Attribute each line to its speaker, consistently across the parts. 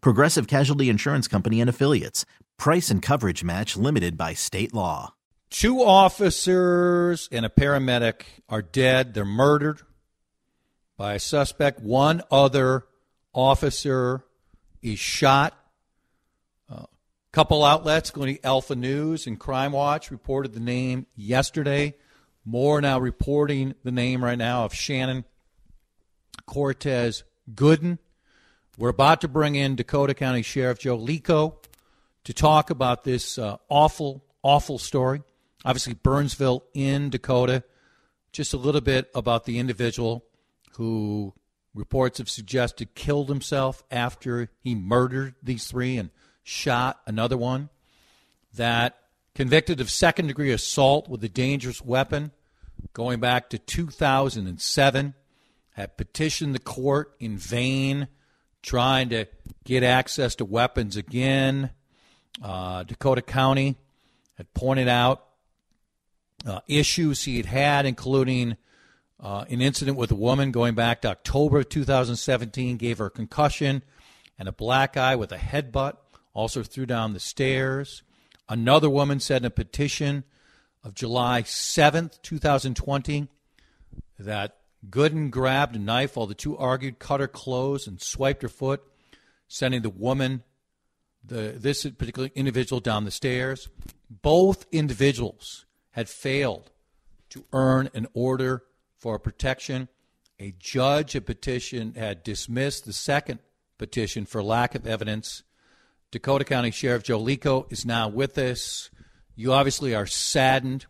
Speaker 1: Progressive Casualty Insurance Company and Affiliates. Price and coverage match limited by state law.
Speaker 2: Two officers and a paramedic are dead. They're murdered by a suspect. One other officer is shot. A couple outlets, including Alpha News and Crime Watch, reported the name yesterday. More now reporting the name right now of Shannon Cortez Gooden. We're about to bring in Dakota County Sheriff Joe Leko to talk about this uh, awful, awful story. Obviously, Burnsville in Dakota. Just a little bit about the individual who reports have suggested killed himself after he murdered these three and shot another one. That convicted of second degree assault with a dangerous weapon going back to 2007, had petitioned the court in vain, trying to get access to weapons again. Uh, Dakota County had pointed out uh, issues he had had, including uh, an incident with a woman going back to October of 2017, gave her a concussion and a black eye with a headbutt, also threw down the stairs. Another woman said in a petition of July 7th, 2020, that Gooden grabbed a knife while the two argued, cut her clothes, and swiped her foot, sending the woman, the, this particular individual, down the stairs. Both individuals had failed to earn an order for protection. A judge, a petition, had dismissed the second petition for lack of evidence. Dakota County Sheriff Joe Leko is now with us. You obviously are saddened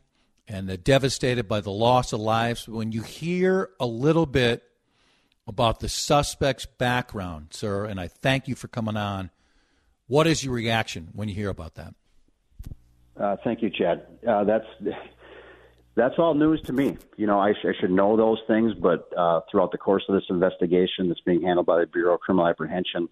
Speaker 2: and they're devastated by the loss of lives. When you hear a little bit about the suspect's background, sir, and I thank you for coming on, what is your reaction when you hear about that?
Speaker 3: Uh, thank you, Chad. Uh, that's that's all news to me. You know, I, sh- I should know those things, but uh, throughout the course of this investigation that's being handled by the Bureau of Criminal Apprehension,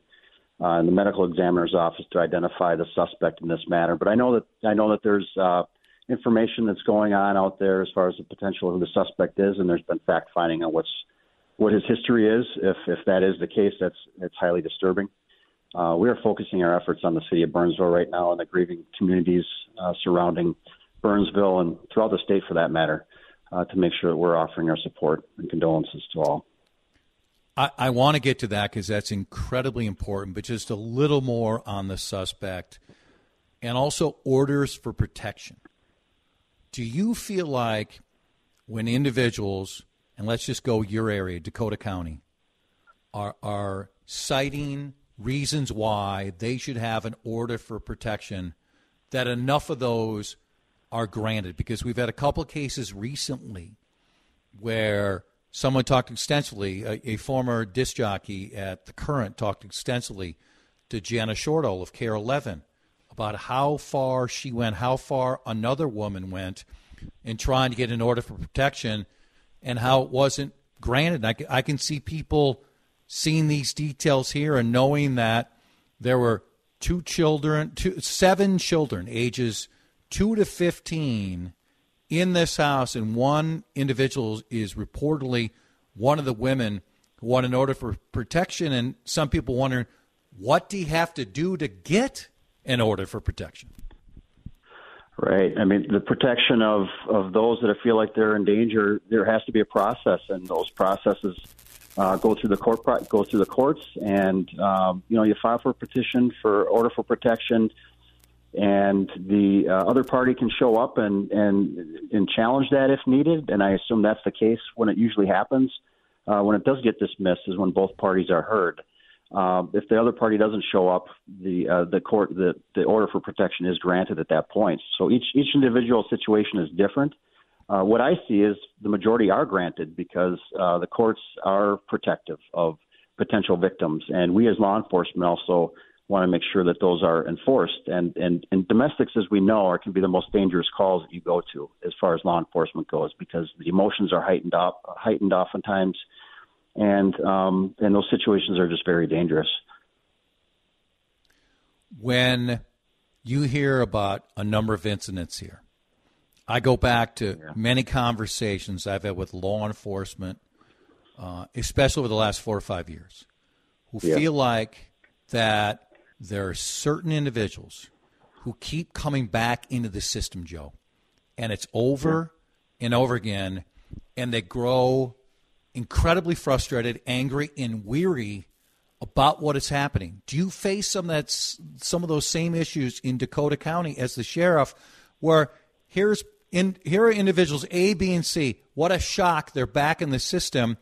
Speaker 3: uh, and the medical examiner's office to identify the suspect in this matter. But I know that I know that there's uh, information that's going on out there as far as the potential of who the suspect is, and there's been fact finding on what's what his history is. If if that is the case, that's that's highly disturbing. Uh, we are focusing our efforts on the city of Burnsville right now and the grieving communities uh, surrounding Burnsville and throughout the state, for that matter, uh, to make sure that we're offering our support and condolences to all.
Speaker 2: I, I want to get to that because that's incredibly important, but just a little more on the suspect and also orders for protection. Do you feel like when individuals, and let's just go your area, Dakota County, are, are citing reasons why they should have an order for protection, that enough of those are granted? Because we've had a couple of cases recently where Someone talked extensively, a, a, former disc jockey at the Current talked extensively to Jana Shortal of KARE 11 about how far she went, how far another woman went in trying to get an order for protection, and how it wasn't granted. I, I can see people seeing these details here and knowing that there were two children, two, seven children, ages two to 15 in this house, and one individual is reportedly one of the women who want an order for protection, and some people wondering what do you have to do to get an order for protection?
Speaker 3: Right. I mean, the protection of, of those that feel like they're in danger, there has to be a process, and those processes uh, go through the court go through the courts, and um, you know you file for a petition for order for protection and the uh, other party can show up and, and and challenge that if needed. And I assume that's the case when it usually happens. Uh, when it does get dismissed, is when both parties are heard. Uh, if the other party doesn't show up, the uh, the court the the order for protection is granted at that point. So each each individual situation is different. Uh, what I see is the majority are granted because uh, the courts are protective of potential victims, and we as law enforcement also want to make sure that those are enforced. And, and, and domestics, as we know, are can be the most dangerous calls that you go to as far as law enforcement goes because the emotions are heightened up, heightened oftentimes, and um, and those situations are just very dangerous.
Speaker 2: When you hear about a number of incidents here, I go back to yeah. many conversations I've had with law enforcement, uh, especially over the last four or five years, who yeah. feel like that there are certain individuals who keep coming back into the system, Joe, and it's over yeah. and over again, and they grow incredibly frustrated, angry, and weary about what is happening. Do you face some that's some of those same issues in Dakota County as the sheriff, where here's in here are individuals A, B, and C. What a shock! They're back in the system,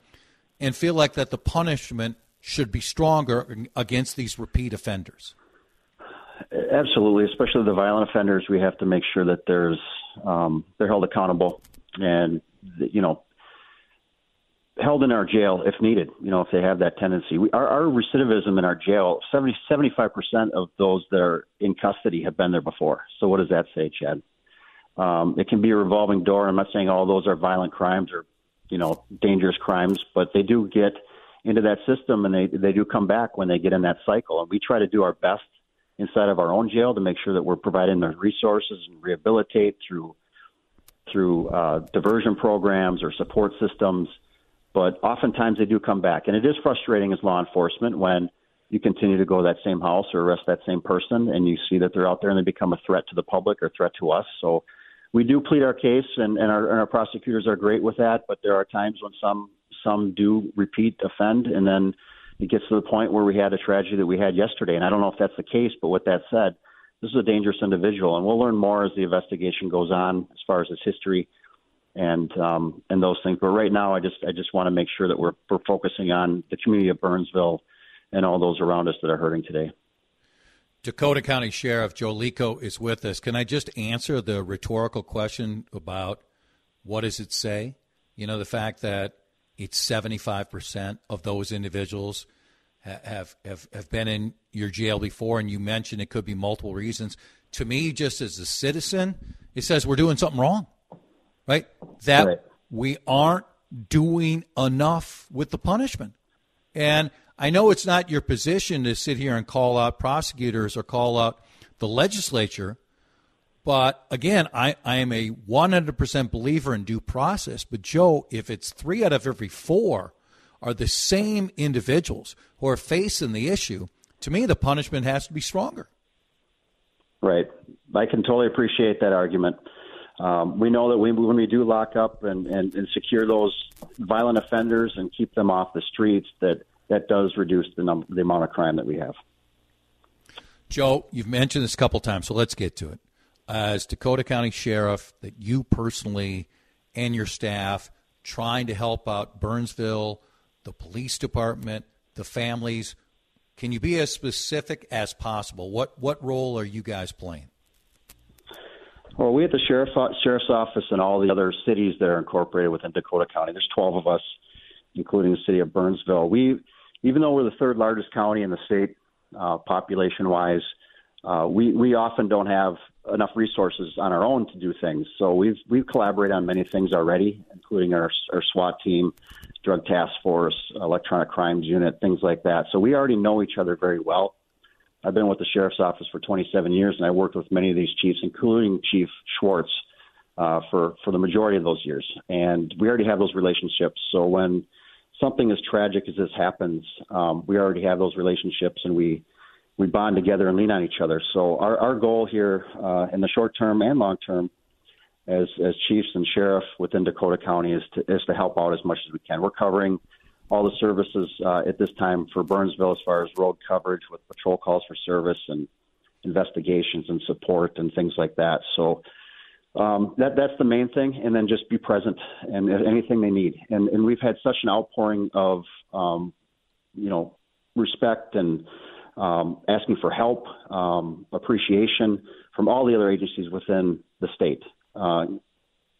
Speaker 2: and feel like that the punishment should be stronger against these repeat offenders.
Speaker 3: Absolutely, especially the violent offenders. We have to make sure that there's um, they're held accountable and you know held in our jail if needed. You know if they have that tendency. We, our, our recidivism in our jail 70 75 percent of those that are in custody have been there before. So what does that say, Chad? Um, it can be a revolving door. I'm not saying all those are violent crimes or you know dangerous crimes, but they do get into that system and they they do come back when they get in that cycle and we try to do our best inside of our own jail to make sure that we're providing the resources and rehabilitate through through uh, diversion programs or support systems but oftentimes they do come back. And it is frustrating as law enforcement when you continue to go to that same house or arrest that same person and you see that they're out there and they become a threat to the public or threat to us. So we do plead our case and, and, our, and our prosecutors are great with that but there are times when some some do repeat offend, and then it gets to the point where we had a tragedy that we had yesterday. And I don't know if that's the case, but with that said, this is a dangerous individual, and we'll learn more as the investigation goes on as far as his history and um, and those things. But right now, I just I just want to make sure that we're we're focusing on the community of Burnsville and all those around us that are hurting today.
Speaker 2: Dakota County Sheriff Joe Leko is with us. Can I just answer the rhetorical question about what does it say? You know, the fact that it's 75% of those individuals have, have, have been in your jail before, and you mentioned it could be multiple reasons. To me, just as a citizen, it says we're doing something wrong, right? That right. we aren't doing enough with the punishment. And I know it's not your position to sit here and call out prosecutors or call out the legislature, but again, I, I am a 100% believer in due process. But, Joe, if it's three out of every four are the same individuals who are facing the issue, to me, the punishment has to be stronger.
Speaker 3: Right. I can totally appreciate that argument. Um, we know that we, when we do lock up and, and, and secure those violent offenders and keep them off the streets, that that does reduce the, the amount of crime that we have.
Speaker 2: Joe, you've mentioned this a couple times, so let's get to it as Dakota County Sheriff that you personally and your staff trying to help out Burnsville, the police department, the families? Can you be as specific as possible? What what role are you guys playing?
Speaker 3: Well, we at the sheriff, sheriff's office and all the other cities that are incorporated within Dakota County. There's 12 of us, including the city of Burnsville. We, even though we're the third largest county in the state, uh, population-wise, uh, we we often don't have enough resources on our own to do things. So we've we've collaborated on many things already, including our our SWAT team, drug task force, electronic crimes unit, things like that. So we already know each other very well. I've been with the sheriff's office for 27 years, and I worked with many of these chiefs, including Chief Schwartz, uh, for for the majority of those years. And we already have those relationships. So when something as tragic as this happens, um, we already have those relationships, and we we bond together and lean on each other. So our, our goal here uh, in the short term and long term, as as chiefs and sheriff within Dakota County, is to is to help out as much as we can. We're covering all the services uh, at this time for Burnsville as far as road coverage with patrol calls for service and investigations and support and things like that. So um, that that's the main thing, and then just be present and anything they need. And and we've had such an outpouring of um, you know respect and um, asking for help, um, appreciation from all the other agencies within the state, uh,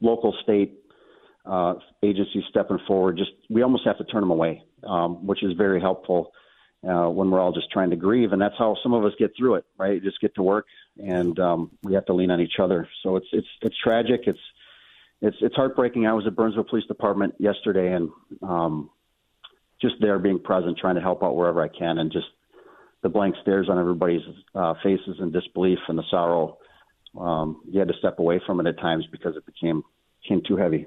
Speaker 3: local, state uh, agencies stepping forward. Just we almost have to turn them away, um, which is very helpful uh, when we're all just trying to grieve, and that's how some of us get through it, right? Just get to work, and um, we have to lean on each other. So it's it's it's tragic. It's it's it's heartbreaking. I was at Burnsville Police Department yesterday, and um, just there being present, trying to help out wherever I can, and just the blank stares on everybody's uh, faces and disbelief and the sorrow. Um, you had to step away from it at times because it became became too heavy.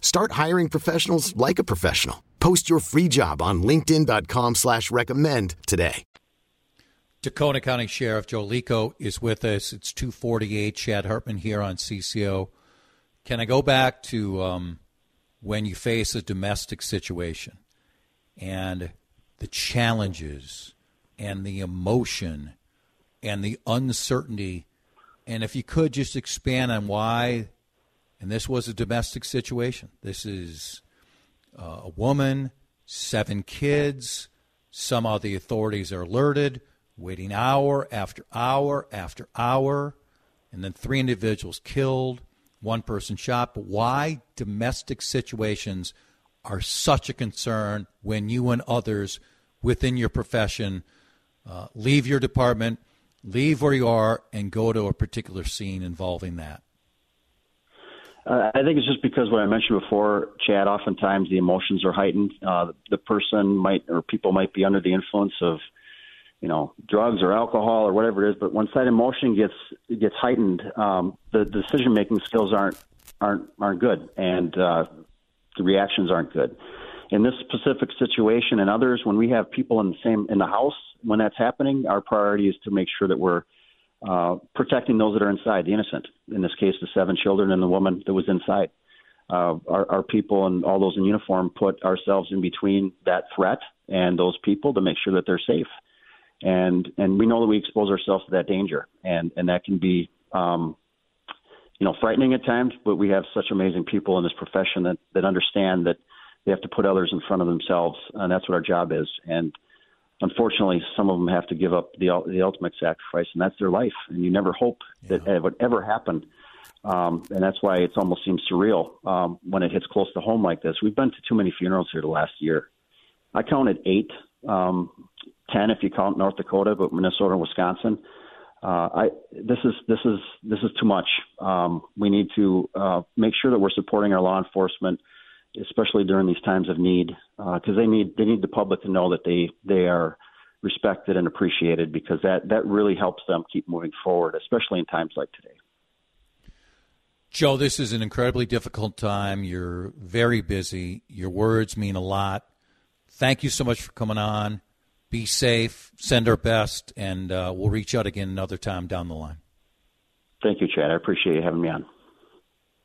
Speaker 4: Start hiring professionals like a professional. Post your free job on LinkedIn.com slash recommend today.
Speaker 2: Dakota County Sheriff Joe Leko is with us. It's 248. Chad Hartman here on CCO. Can I go back to um, when you face a domestic situation and the challenges and the emotion and the uncertainty? And if you could just expand on why, and this was a domestic situation. This is uh, a woman, seven kids. Somehow the authorities are alerted, waiting hour after hour after hour, and then three individuals killed, one person shot. But why domestic situations are such a concern when you and others within your profession uh, leave your department, leave where you are, and go to a particular scene involving that?
Speaker 3: Uh, I think it's just because what I mentioned before, Chad. Oftentimes the emotions are heightened. Uh, the person might or people might be under the influence of, you know, drugs or alcohol or whatever it is. But once that emotion gets gets heightened, um, the decision making skills aren't aren't aren't good, and uh, the reactions aren't good. In this specific situation and others, when we have people in the same in the house when that's happening, our priority is to make sure that we're uh, protecting those that are inside, the innocent. In this case, the seven children and the woman that was inside. Uh, our, our people and all those in uniform put ourselves in between that threat and those people to make sure that they're safe. And and we know that we expose ourselves to that danger, and and that can be, um, you know, frightening at times. But we have such amazing people in this profession that that understand that they have to put others in front of themselves, and that's what our job is. And unfortunately, some of them have to give up the the ultimate sacrifice, and that's their life. And you never hope yeah. that it would ever happen. Um, and that's why it almost seems surreal um, when it hits close to home like this. We've been to too many funerals here the last year. I counted eight, um, ten if you count North Dakota, but Minnesota and Wisconsin. Uh, I this is this is this is too much. Um, we need to uh, make sure that we're supporting our law enforcement especially during these times of need, because uh, they need they need the public to know that they they are respected and appreciated, because that that really helps them keep moving forward, especially in times like today.
Speaker 2: Joe, this is an incredibly difficult time. You're very busy. Your words mean a lot. Thank you so much for coming on. Be safe. Send our best, and uh, we'll reach out again another time down the line.
Speaker 3: Thank you, Chad. I appreciate you having me on.